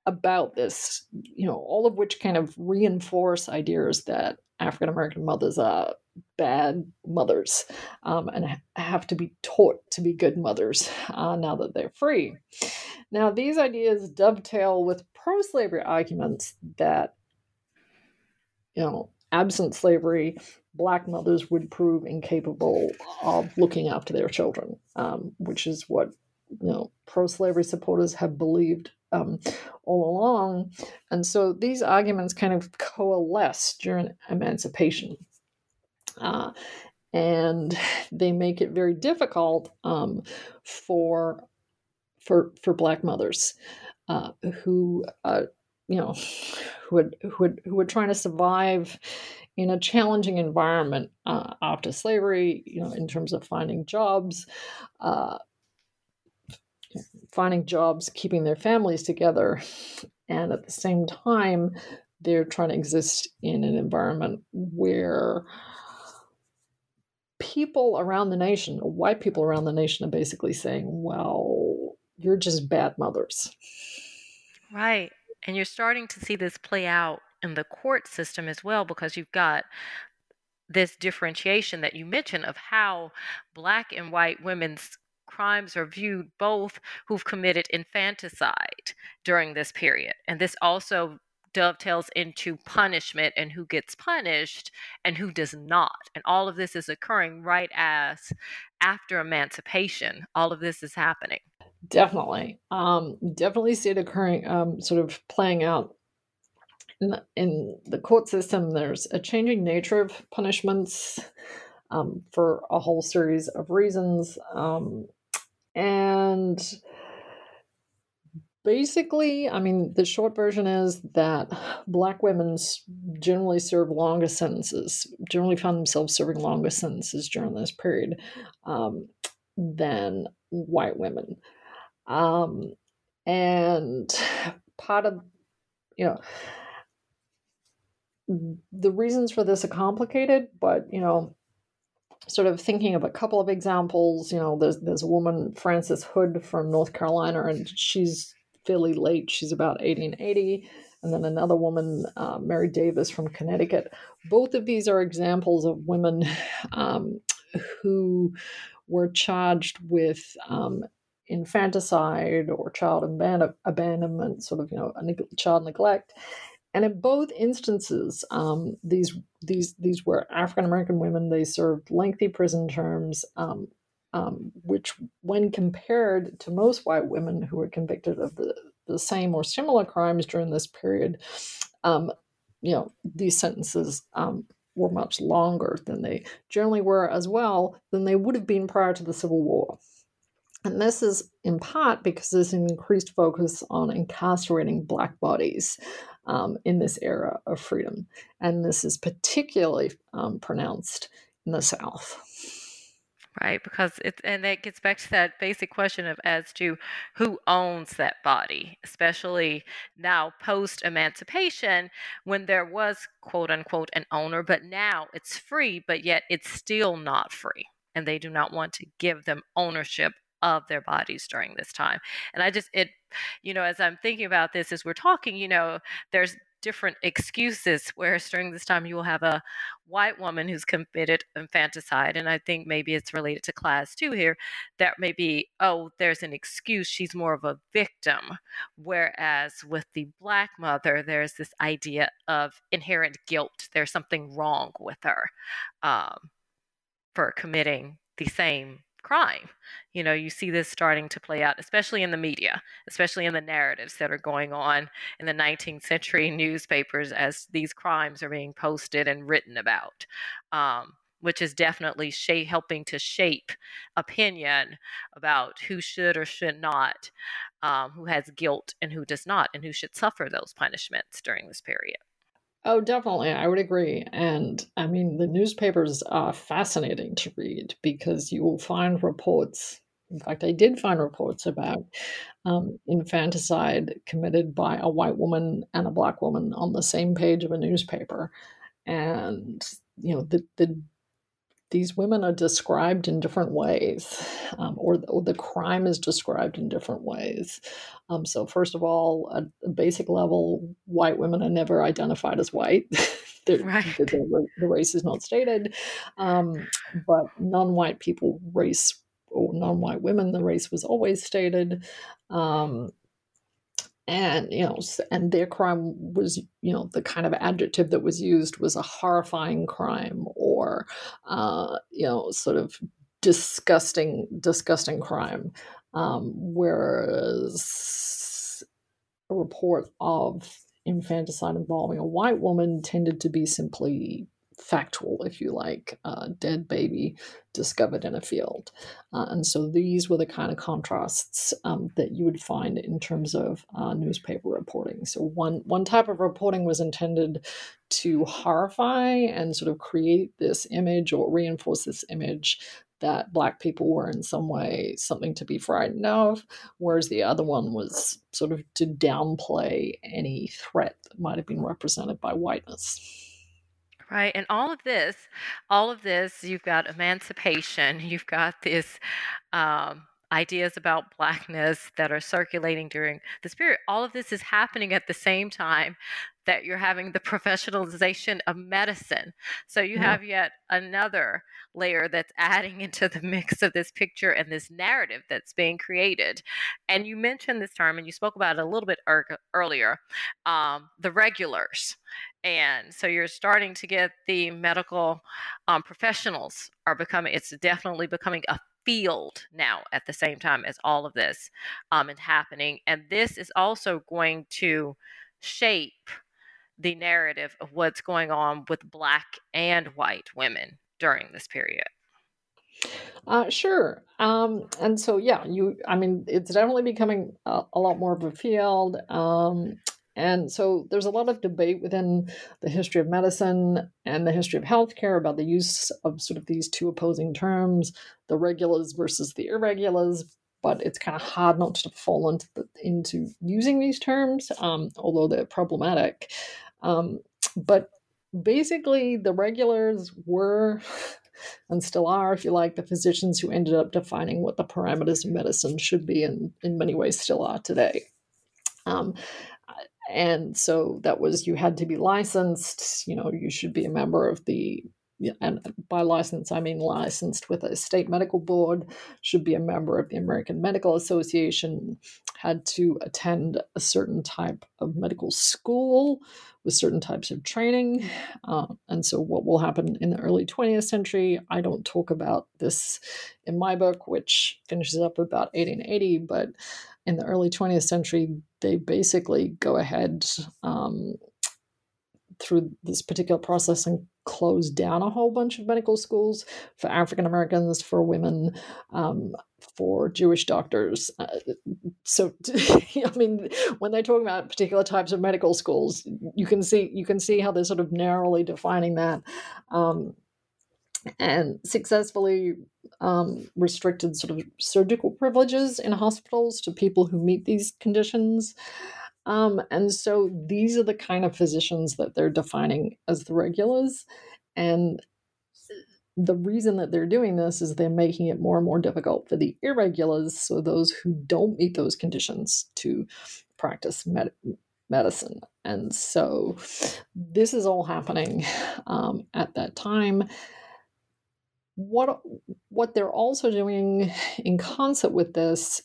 about this, you know, all of which kind of reinforce ideas that African American mothers are bad mothers um, and have to be taught to be good mothers (laughs) uh, now that they're free. Now, these ideas dovetail with pro slavery arguments that, you know, absent slavery, black mothers would prove incapable of looking after their children, um, which is what you know pro-slavery supporters have believed um, all along. And so these arguments kind of coalesce during emancipation. Uh, and they make it very difficult um, for for for black mothers uh, who uh, you know who would who would who were trying to survive in a challenging environment uh, after slavery. You know, in terms of finding jobs, uh, finding jobs, keeping their families together, and at the same time, they're trying to exist in an environment where people around the nation, white people around the nation, are basically saying, well, you're just bad mothers. Right. And you're starting to see this play out in the court system as well because you've got this differentiation that you mentioned of how black and white women's crimes are viewed both who've committed infanticide during this period. And this also dovetails into punishment and who gets punished and who does not. And all of this is occurring right as after emancipation, all of this is happening. Definitely. Um, definitely see it occurring, um, sort of playing out in the, in the court system. There's a changing nature of punishments um, for a whole series of reasons. Um, and basically, I mean, the short version is that black women generally serve longer sentences, generally found themselves serving longer sentences during this period um, than white women. Um, and part of, you know, the reasons for this are complicated, but, you know, sort of thinking of a couple of examples. You know, there's there's a woman, Frances Hood from North Carolina, and she's fairly late. She's about 1880. And then another woman, uh, Mary Davis from Connecticut. Both of these are examples of women um, who were charged with um, infanticide or child abandonment, sort of, you know, child neglect. And in both instances, um, these these these were African American women. They served lengthy prison terms, um, um, which, when compared to most white women who were convicted of the, the same or similar crimes during this period, um, you know, these sentences um, were much longer than they generally were, as well than they would have been prior to the Civil War. And this is in part because there's an increased focus on incarcerating Black bodies um, in this era of freedom. And this is particularly um, pronounced in the South. Right, because it and that gets back to that basic question of as to who owns that body, especially now post emancipation when there was quote unquote an owner, but now it's free, but yet it's still not free and they do not want to give them ownership of their bodies during this time. And I just, it, you know, as I'm thinking about this, as we're talking, you know, there's different excuses. Whereas during this time, you will have a white woman who's committed infanticide. And I think maybe it's related to class too here. That may be, oh, there's an excuse. She's more of a victim. Whereas with the black mother, there's this idea of inherent guilt. There's something wrong with her um, for committing the same crime. You know, you see this starting to play out, especially in the media, especially in the narratives that are going on in the 19th century (laughs) newspapers as these crimes are being posted and written about. Um, which is definitely sh- helping to shape opinion about who should or should not, um, who has guilt and who does not, and who should suffer those punishments during this period. Oh, definitely. I would agree. And I mean, the newspapers are fascinating to read because you will find reports. In fact, I did find reports about um, infanticide committed by a white woman and a black woman on the same page of a newspaper. And, you know, the, the these women are described in different ways, um, or, or, the crime is described in different ways. Um, so, first of all, at a basic level, white women are never identified as white. (laughs) right. the, the, race is not stated. Um, but non white people, race, or non white women, the race was always stated. And you know and their crime was you know the kind of adjective that was used was a horrifying crime or uh, you know sort of disgusting disgusting crime um, whereas a report of infanticide involving a white woman tended to be simply factual, if you like, uh, dead baby discovered in a field. Uh, and so these were the kind of contrasts um, that you would find in terms of uh, newspaper reporting. So one one type of reporting was intended to horrify and sort of create this image or reinforce this image that black people were in some way something to be frightened of, whereas the other one was sort of to downplay any threat that might have been represented by whiteness right? And all of this, all of this, you've got emancipation, (laughs) you've got this um, ideas about blackness that are circulating during the period. All of this is happening at the same time that you're having the (laughs) professionalization of medicine. So you yeah. have yet another layer that's adding into the mix of this picture and this narrative that's being created. And you mentioned this term and you spoke about it a little bit er- earlier um, the regulars. And so you're starting to get the medical um, professionals are becoming, it's definitely becoming a field now at the same time as all of this um, is happening. And this is also going to shape the narrative of what's going on with Black and white women during this period. Uh, sure. Um, and so, yeah, you, I mean, it's definitely becoming a, a lot more of a field. Um, and so there's a lot of debate within the history of medicine and the history of healthcare about the use of sort of these two opposing terms, the regulars versus the irregulars. But it's kind of hard not to fall into, the, into using these terms, um, although they're problematic. Um, but basically, the regulars were and still are, if you like, the physicians who ended up defining what the parameters of medicine should be, and in many ways still are today. Um, and so that was you had to be licensed you know you should be a member of the and by license i mean licensed with a state medical board should be a member of the american medical association had to attend a certain type of medical school with certain types of training. Uh, and so what will happen in the early 20th century i don't talk about this in my book which finishes up about 1880 but in the early 20th century, they basically go ahead um, through this particular process and close down a whole bunch of medical schools for African Americans, for women, um, for Jewish doctors. Uh, so, (laughs) I mean, when they talk about particular types of medical schools, you can see you can see how they're sort of narrowly defining that. Um, and successfully um, restricted sort of surgical privileges in hospitals to people who meet these conditions. Um, and so these are the kind of physicians that they're defining as the regulars. And the reason that they're doing this is they're making it more and more difficult for the irregulars, so those who don't meet those conditions, to practice med- medicine. And so this is all happening um, at that time. What what they're also doing in concert with this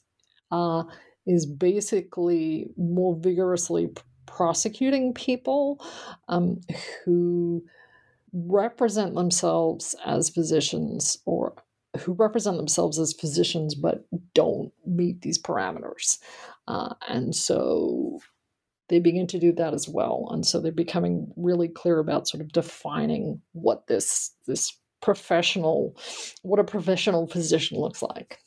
uh, is basically more vigorously prosecuting people um, who represent themselves as physicians or who represent themselves as physicians but don't meet these parameters. Uh, and so they begin to do that as well. And so they're becoming really clear about sort of defining what this this professional, what a professional physician looks like.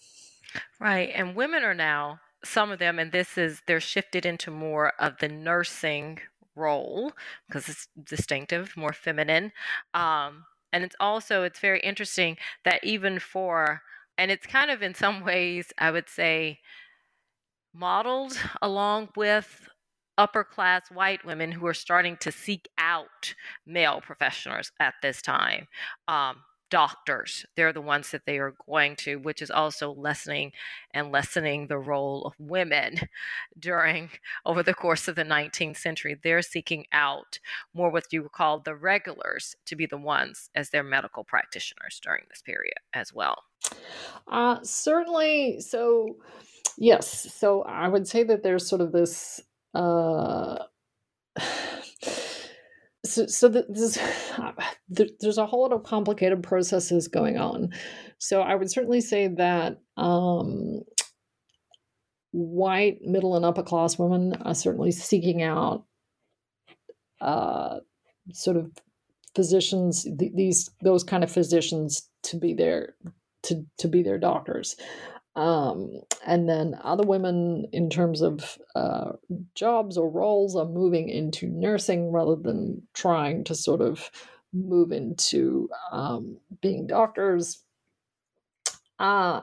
Right. And women are now, some of them, and this is, they're shifted into more of the nursing role because it's distinctive, more feminine. Um, and it's also, it's very interesting that even for, and it's kind of in some ways, I would say, modeled along with upper class white women who are starting to seek out male professionals at this time. Um, doctors, they're the ones that they are going to, which is also lessening and lessening the role of women (laughs) during over the course of the 19th century. They're seeking out more what you would call the regulars to be the ones as their medical practitioners during this period as well. Uh, certainly. So, yes. So I would say that there's sort of this uh, (sighs) so, so this, (sighs) there's a whole lot of complicated processes going on. So I would certainly say that um, white, middle, and upper class women are certainly seeking out uh, sort of physicians, th- these those kind of physicians to be their to to be their doctors. Um, and then other women, in terms of uh, jobs or roles, are moving into nursing rather than trying to sort of move into um, being doctors. Uh,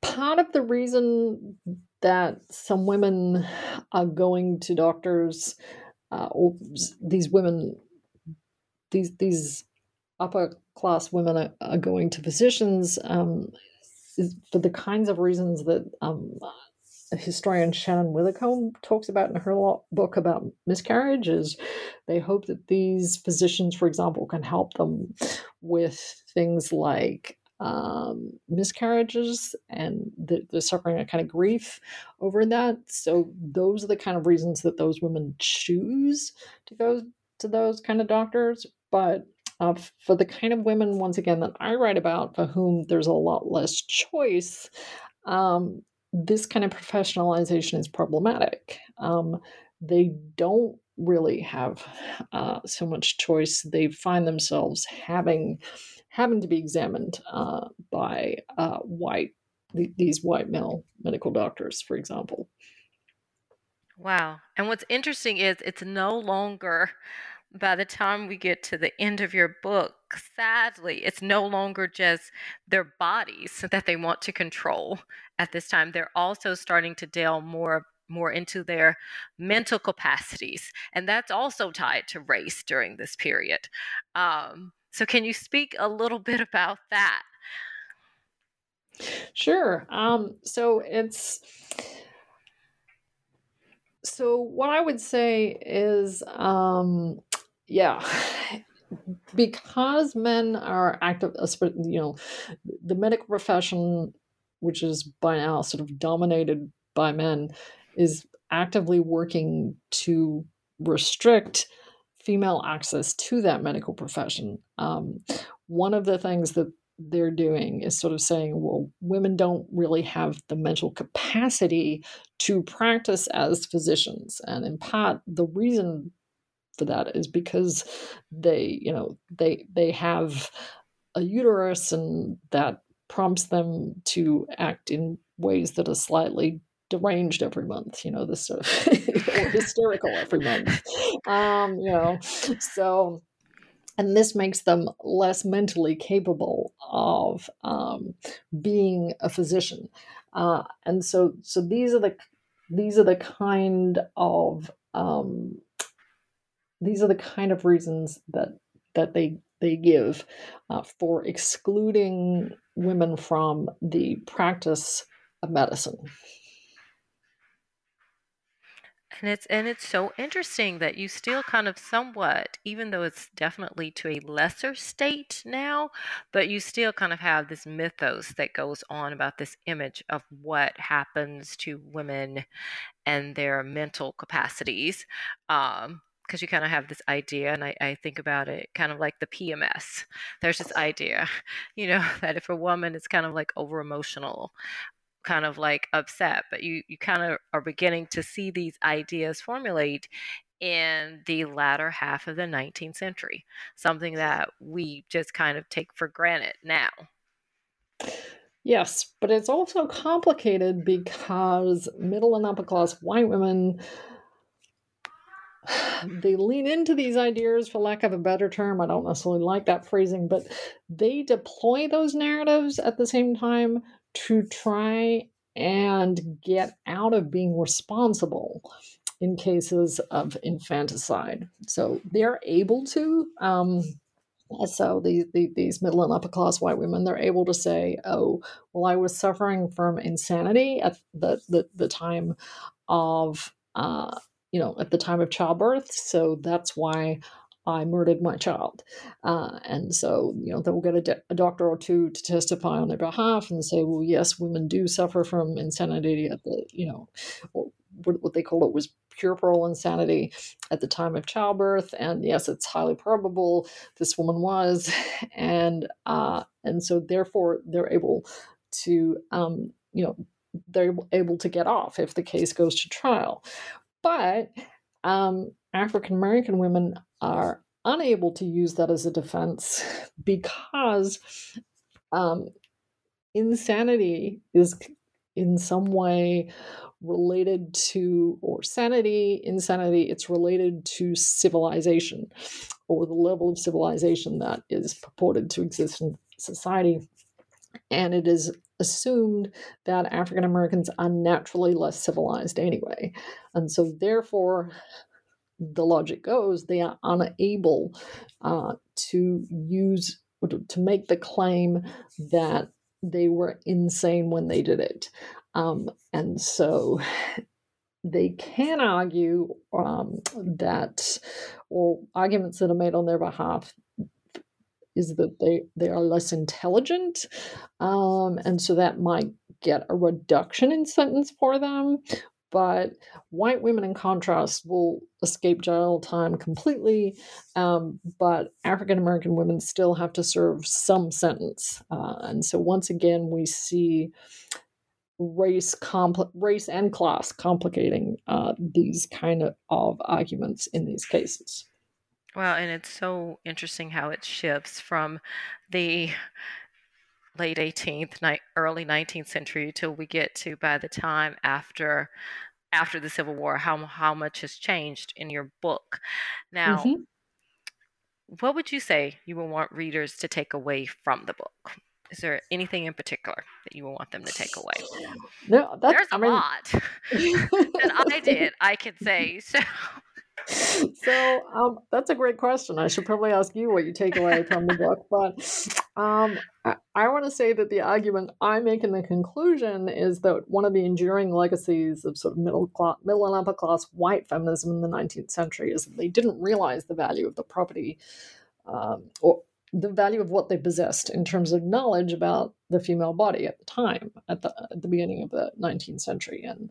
part of the reason that some women are going to doctors, uh, or these women, these these upper class women are, are going to physicians um, for the kinds of reasons that um, historian Shannon Withycombe talks about in her book about miscarriage is they hope that these physicians, for example, can help them with things like um, miscarriages and they're suffering a kind of grief over that. So those are the kind of reasons that those women choose to go to those kind of doctors. But uh, for the kind of women, once again, that I write about, for whom there's a lot less choice, um, this kind of professionalization is problematic. Um, they don't really have uh, so much choice. They find themselves having having to be examined uh, by uh, white these white male medical doctors, for example. Wow. And what's interesting is it's no longer by the time we get to the end of your book, sadly, it's no longer just their bodies that they want to control at this time. They're also starting to delve more more into their mental capacities, and that's also tied to race during this period. Um, so, can you speak a little bit about that? Sure. Um, so it's so what I would say is um, yeah because men are active you know the medical profession which is by now sort of dominated by men is actively working to restrict female access to that medical profession um, one of the things that they're doing is sort of saying, well, women don't really have the mental capacity to practice as physicians. And in part, the reason for that is because they you know they they have a uterus and that prompts them to act in ways that are slightly deranged every month you know this sort of hysterical every month. Um you know so and this makes them less mentally capable of um, being a physician. Uh, and so so these are the these are the kind of um, these are the kind of reasons that that they they give uh, for excluding women from the practice of medicine. And it's and it's so interesting that you still kind of somewhat, even though it's definitely to a lesser state now, but you still kind of have this mythos that goes on about this image of what happens to women and their mental capacities. Um, because you kind of have this idea, and I, I, think about it kind of like the PMS. There's this idea, (laughs) you know, that if a woman is kind of like over emotional kind of like upset, but you, you kind of are beginning to see these ideas formulate in the latter half of the 19th century, something that we just kind of take for granted now. Yes, but it's also complicated because middle and upper class white women they lean into these ideas for lack of a better term i don't necessarily like that phrasing but they deploy those narratives at the same time to try and get out of being responsible in cases of infanticide. So they're able to. Um, so the, the, these middle and upper class white women, they're able to say, "Oh, well, I was suffering from insanity at the the, the time of." Uh, you know, at the time of childbirth. So that's why I murdered my child. Uh, and so, you know, they'll get a, de- a, doctor or two to testify on their behalf and say, well, yes, women do suffer from insanity at the, you know, what, they call it was puerperal insanity at the time of childbirth. And yes, it's highly probable this woman was. (laughs) And, uh, and so therefore they're able to, um, you know, they're able to get off if the case goes to trial. But um, African American women are unable to use that as a defense (laughs) because um, insanity is in some way related to or sanity insanity it's related to civilization or the level of civilization that is purported to exist in society. And it is assumed that african americans are naturally less civilized anyway and so therefore the logic goes, they are unable uh, to use to make the claim that they were insane when they did it. Um, and so they can argue um, that, or arguments that are made on their behalf, is that they, they are less intelligent. Um, and so that might get a reduction in sentence for them, but white women, in contrast, will escape jail time completely. Um, but African American women still have to serve some sentence. Uh, and so, once again, we see race compl- race and class complicating uh, these kind of, of arguments in these cases. Well, and it's so interesting how it shifts from the late 18th, ni- early 19th century till we get to by the time after after the Civil War, how how much has changed in your book. Now, mm-hmm. what would you say you would want readers to take away from the book? Is there anything in particular that you would want them to take away? No, there's a I mean... lot (laughs) that I did. I could say so so um, that's a great question. I should probably ask you what you take away from the book. But um, I, I want to say that the argument I make in the conclusion is that one of the enduring legacies of sort of middle class, middle and upper class white feminism in the 19th century is that they didn't realize the value of the property um, or the value of what they possessed in terms of knowledge about the female body at the time, at the, at the beginning of the 19th century. And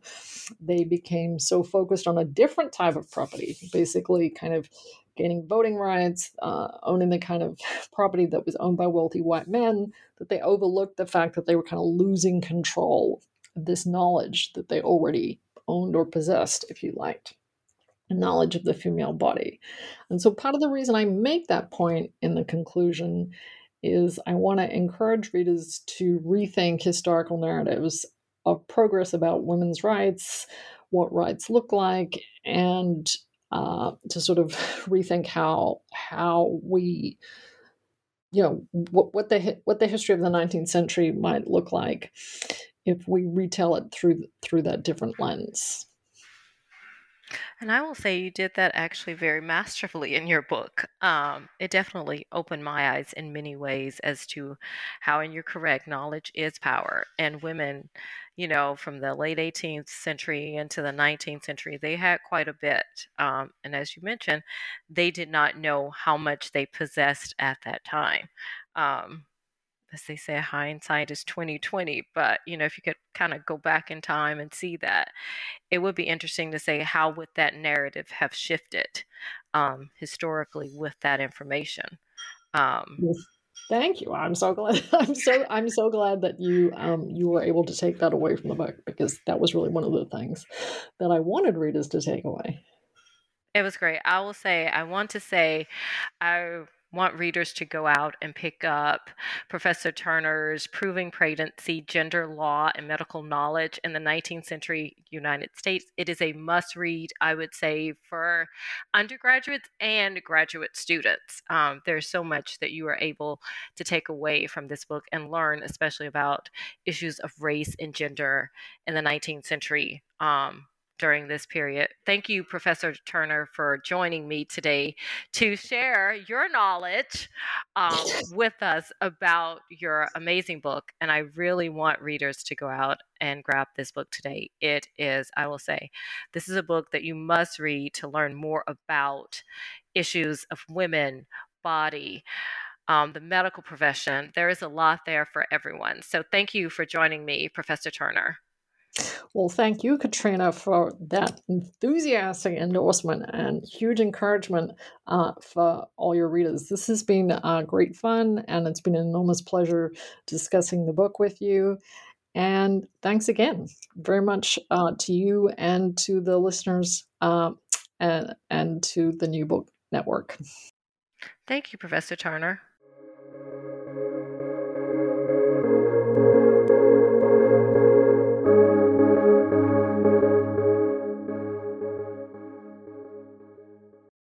they became so focused on a different type of property, basically, kind of gaining voting rights, uh, owning the kind of (laughs) property that was owned by wealthy white men, that they overlooked the fact that they were kind of losing control of this knowledge that they already owned or possessed, if you liked knowledge of the female body. And so, part of the reason I make that point in the conclusion is I want to encourage readers to rethink historical narratives of progress about women's rights, what rights look like, and uh, to sort of (laughs) rethink how how we you know what, what the what the history of the 19th century might look like if we retell it through through that different lens And I will say you did that actually very masterfully in your book. Um, it definitely opened my eyes in many ways as to how, and you're correct, knowledge is power. And women, you know, from the late 18th century into the 19th century, they had quite a bit. Um, and as you mentioned, they did not know how much they possessed at that time. Um, as they say, hindsight is 2020. But you know, if you could kind of go back in time and see that, it would be interesting to say how would that narrative have shifted um, historically with that information. Um, yes. Thank you. I'm so glad. (laughs) I'm so I'm so glad that you um, you were able to take that away from the book because that was really one of the things that I wanted readers to take away. It was great. I will say I want to say I want readers to go out and pick up Professor Turner's Proving Pregnancy, Gender Law, and Medical Knowledge in the 19th Century United States. It is a must read, I would say, for undergraduates and graduate students. Um, there's so much that you are able to take away from this book and learn, especially about issues of race and gender in the 19th century. Um, during this period. Thank you, Professor Turner, for joining me today to share your knowledge um, (laughs) with us about your amazing book. And I really want readers to go out and grab this book today. It is, I will say, this is a book that you must read to learn more about issues of women, body. Um, the medical profession. There is a lot there for everyone. So, thank you for joining me, Professor Turner. Well, thank you, Katrina, for that enthusiastic endorsement and huge encouragement uh, for all your readers. This has been uh, great fun, and it's been an enormous pleasure discussing the book with you. And thanks again very much uh, to you and to the listeners uh, and, and to the New Book Network. Thank you, Professor Turner.